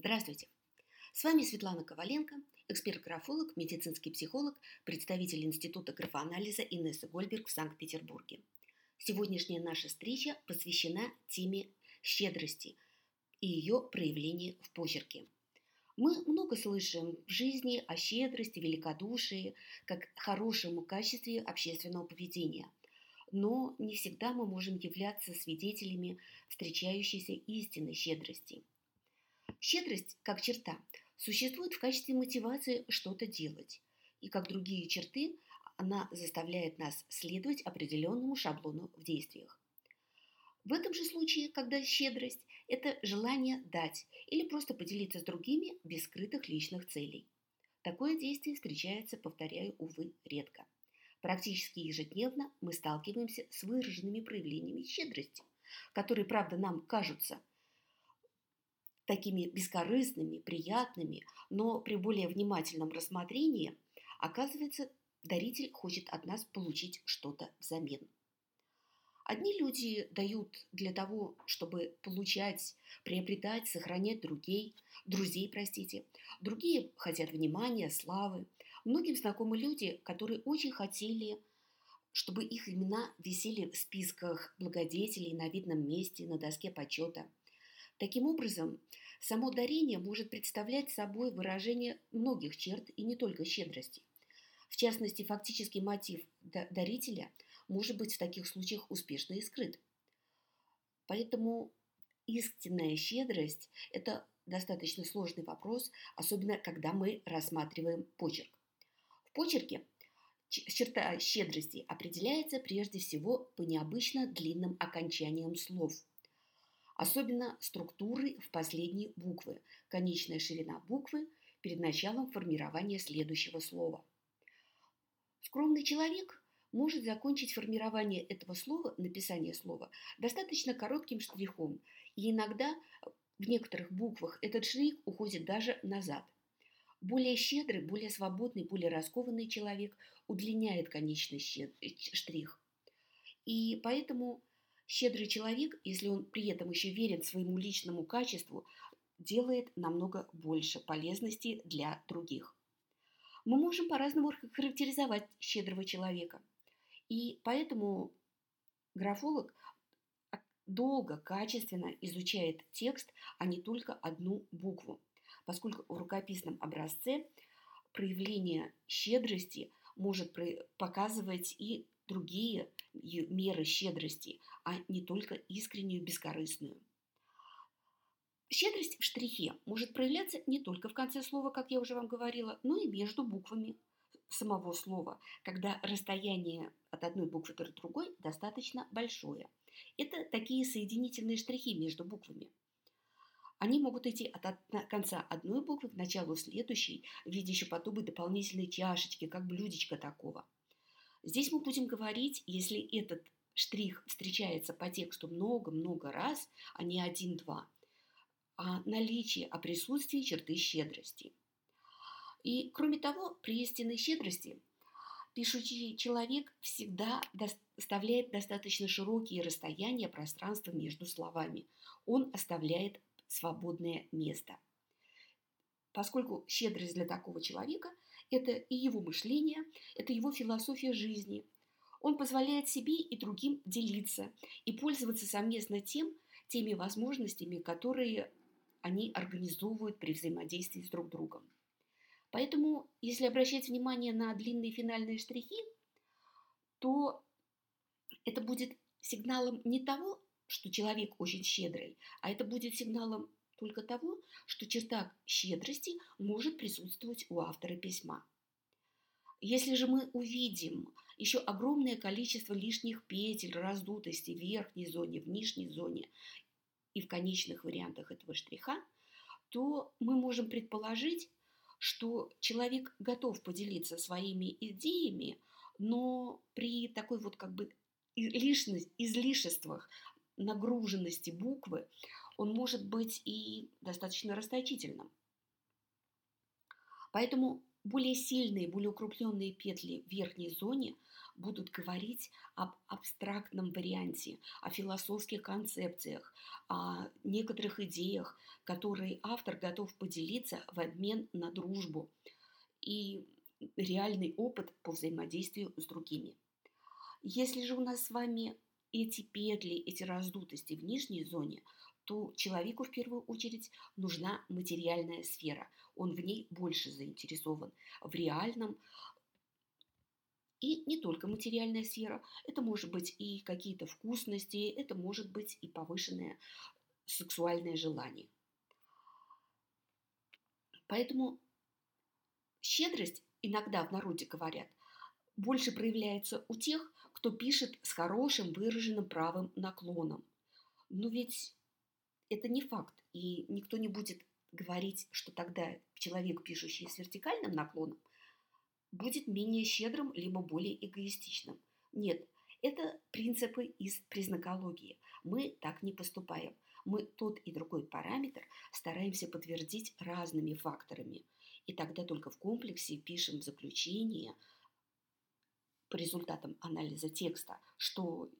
Здравствуйте! С вами Светлана Коваленко, эксперт-графолог, медицинский психолог, представитель Института графоанализа Инесса Гольберг в Санкт-Петербурге. Сегодняшняя наша встреча посвящена теме щедрости и ее проявлении в почерке. Мы много слышим в жизни о щедрости, великодушии, как хорошем качестве общественного поведения. Но не всегда мы можем являться свидетелями встречающейся истинной щедрости – Щедрость, как черта, существует в качестве мотивации что-то делать. И как другие черты, она заставляет нас следовать определенному шаблону в действиях. В этом же случае, когда щедрость – это желание дать или просто поделиться с другими без скрытых личных целей. Такое действие встречается, повторяю, увы, редко. Практически ежедневно мы сталкиваемся с выраженными проявлениями щедрости, которые, правда, нам кажутся такими бескорыстными, приятными, но при более внимательном рассмотрении, оказывается, даритель хочет от нас получить что-то взамен. Одни люди дают для того, чтобы получать, приобретать, сохранять друзей, друзей, простите. Другие хотят внимания, славы. Многим знакомы люди, которые очень хотели, чтобы их имена висели в списках благодетелей на видном месте, на доске почета – Таким образом, само дарение может представлять собой выражение многих черт и не только щедрости. В частности, фактический мотив дарителя может быть в таких случаях успешно и скрыт. Поэтому истинная щедрость – это достаточно сложный вопрос, особенно когда мы рассматриваем почерк. В почерке черта щедрости определяется прежде всего по необычно длинным окончаниям слов – особенно структуры в последней буквы, конечная ширина буквы перед началом формирования следующего слова. Скромный человек может закончить формирование этого слова, написание слова, достаточно коротким штрихом, и иногда в некоторых буквах этот штрих уходит даже назад. Более щедрый, более свободный, более раскованный человек удлиняет конечный штрих. И поэтому Щедрый человек, если он при этом еще верен своему личному качеству, делает намного больше полезности для других. Мы можем по-разному характеризовать щедрого человека. И поэтому графолог долго, качественно изучает текст, а не только одну букву, поскольку в рукописном образце проявление щедрости может показывать и другие меры щедрости, а не только искреннюю бескорыстную. Щедрость в штрихе может проявляться не только в конце слова, как я уже вам говорила, но и между буквами самого слова, когда расстояние от одной буквы до другой достаточно большое. Это такие соединительные штрихи между буквами. Они могут идти от конца одной буквы к началу следующей в виде еще подобной дополнительной чашечки, как блюдечко такого – Здесь мы будем говорить, если этот штрих встречается по тексту много-много раз, а не один-два, о наличии, о присутствии черты щедрости. И кроме того, при истинной щедрости пишущий человек всегда оставляет достаточно широкие расстояния пространства между словами. Он оставляет свободное место. Поскольку щедрость для такого человека – это и его мышление, это его философия жизни. Он позволяет себе и другим делиться и пользоваться совместно тем, теми возможностями, которые они организовывают при взаимодействии с друг другом. Поэтому, если обращать внимание на длинные финальные штрихи, то это будет сигналом не того, что человек очень щедрый, а это будет сигналом только того, что черта щедрости может присутствовать у автора письма. Если же мы увидим еще огромное количество лишних петель, раздутости в верхней зоне, в нижней зоне и в конечных вариантах этого штриха, то мы можем предположить, что человек готов поделиться своими идеями, но при такой вот как бы излишествах нагруженности буквы он может быть и достаточно расточительным. Поэтому более сильные, более укрупненные петли в верхней зоне будут говорить об абстрактном варианте, о философских концепциях, о некоторых идеях, которые автор готов поделиться в обмен на дружбу и реальный опыт по взаимодействию с другими. Если же у нас с вами эти петли, эти раздутости в нижней зоне, то человеку в первую очередь нужна материальная сфера. Он в ней больше заинтересован в реальном. И не только материальная сфера, это может быть и какие-то вкусности, это может быть и повышенное сексуальное желание. Поэтому щедрость, иногда в народе говорят, больше проявляется у тех, кто пишет с хорошим выраженным правым наклоном. Но ведь это не факт, и никто не будет говорить, что тогда человек, пишущий с вертикальным наклоном, будет менее щедрым либо более эгоистичным. Нет, это принципы из признакологии. Мы так не поступаем. Мы тот и другой параметр стараемся подтвердить разными факторами. И тогда только в комплексе пишем в заключение по результатам анализа текста, что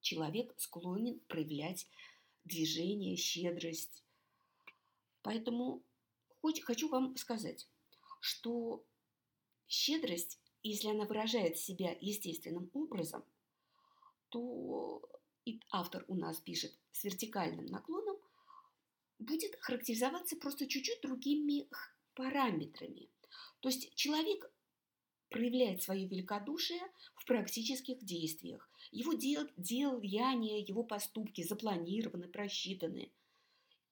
человек склонен проявлять движение, щедрость. Поэтому хочу вам сказать, что щедрость, если она выражает себя естественным образом, то и автор у нас пишет с вертикальным наклоном, будет характеризоваться просто чуть-чуть другими параметрами. То есть человек проявляет свое великодушие в практических действиях. Его дел, деяния, его поступки запланированы, просчитаны.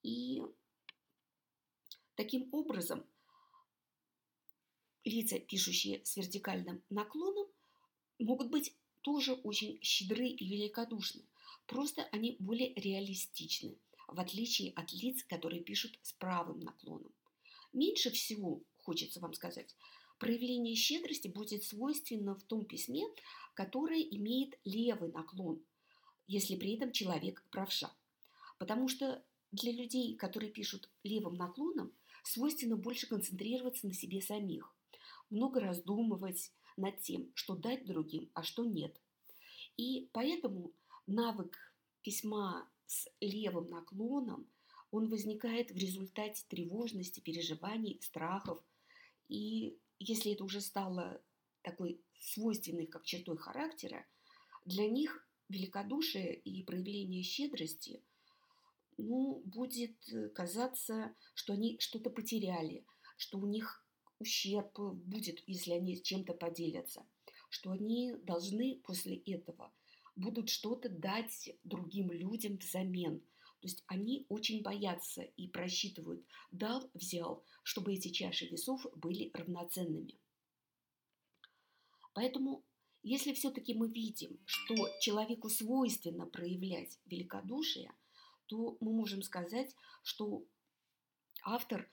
И таким образом лица, пишущие с вертикальным наклоном, могут быть тоже очень щедры и великодушны. Просто они более реалистичны, в отличие от лиц, которые пишут с правым наклоном. Меньше всего, хочется вам сказать, проявление щедрости будет свойственно в том письме, которое имеет левый наклон, если при этом человек правша. Потому что для людей, которые пишут левым наклоном, свойственно больше концентрироваться на себе самих, много раздумывать над тем, что дать другим, а что нет. И поэтому навык письма с левым наклоном, он возникает в результате тревожности, переживаний, страхов и если это уже стало такой свойственной как чертой характера, для них великодушие и проявление щедрости ну, будет казаться, что они что-то потеряли, что у них ущерб будет, если они чем-то поделятся, что они должны после этого будут что-то дать другим людям взамен – то есть они очень боятся и просчитывают, дал, взял, чтобы эти чаши весов были равноценными. Поэтому, если все-таки мы видим, что человеку свойственно проявлять великодушие, то мы можем сказать, что автор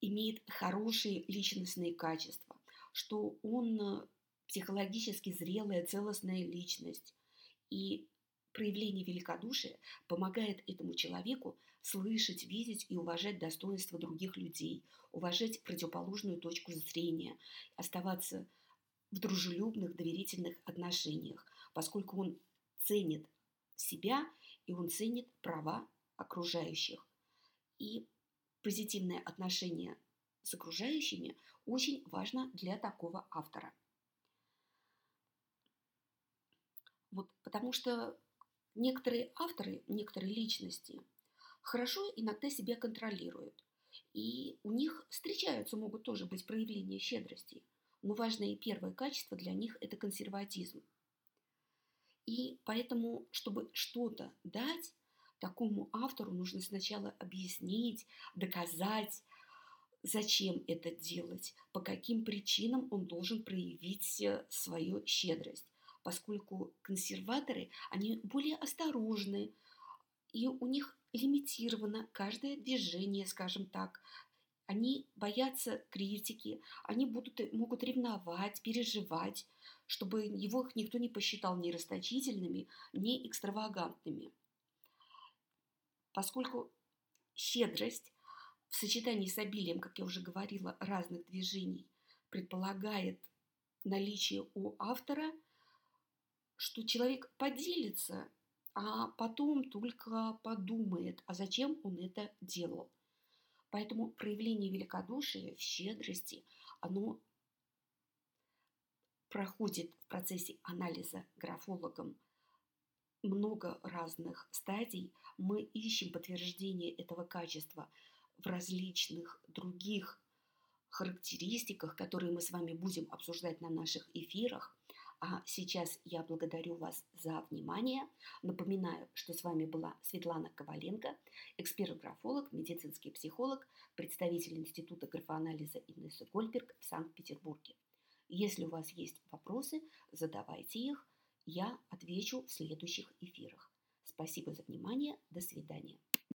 имеет хорошие личностные качества, что он психологически зрелая, целостная личность. И Проявление великодушия помогает этому человеку слышать, видеть и уважать достоинства других людей, уважать противоположную точку зрения, оставаться в дружелюбных, доверительных отношениях, поскольку он ценит себя и он ценит права окружающих. И позитивное отношение с окружающими очень важно для такого автора. Вот, потому что Некоторые авторы, некоторые личности хорошо иногда себя контролируют. И у них встречаются, могут тоже быть проявления щедрости. Но важное первое качество для них – это консерватизм. И поэтому, чтобы что-то дать, такому автору нужно сначала объяснить, доказать, зачем это делать, по каким причинам он должен проявить э, свою щедрость поскольку консерваторы, они более осторожны, и у них лимитировано каждое движение, скажем так. Они боятся критики, они будут, могут ревновать, переживать, чтобы его никто не посчитал ни расточительными, ни экстравагантными. Поскольку щедрость в сочетании с обилием, как я уже говорила, разных движений предполагает наличие у автора, что человек поделится, а потом только подумает, а зачем он это делал. Поэтому проявление великодушия щедрости, оно проходит в процессе анализа графологом много разных стадий. Мы ищем подтверждение этого качества в различных других характеристиках, которые мы с вами будем обсуждать на наших эфирах. А сейчас я благодарю вас за внимание. Напоминаю, что с вами была Светлана Коваленко, эксперт-графолог, медицинский психолог, представитель Института графоанализа Инесса Гольберг в Санкт-Петербурге. Если у вас есть вопросы, задавайте их, я отвечу в следующих эфирах. Спасибо за внимание, до свидания.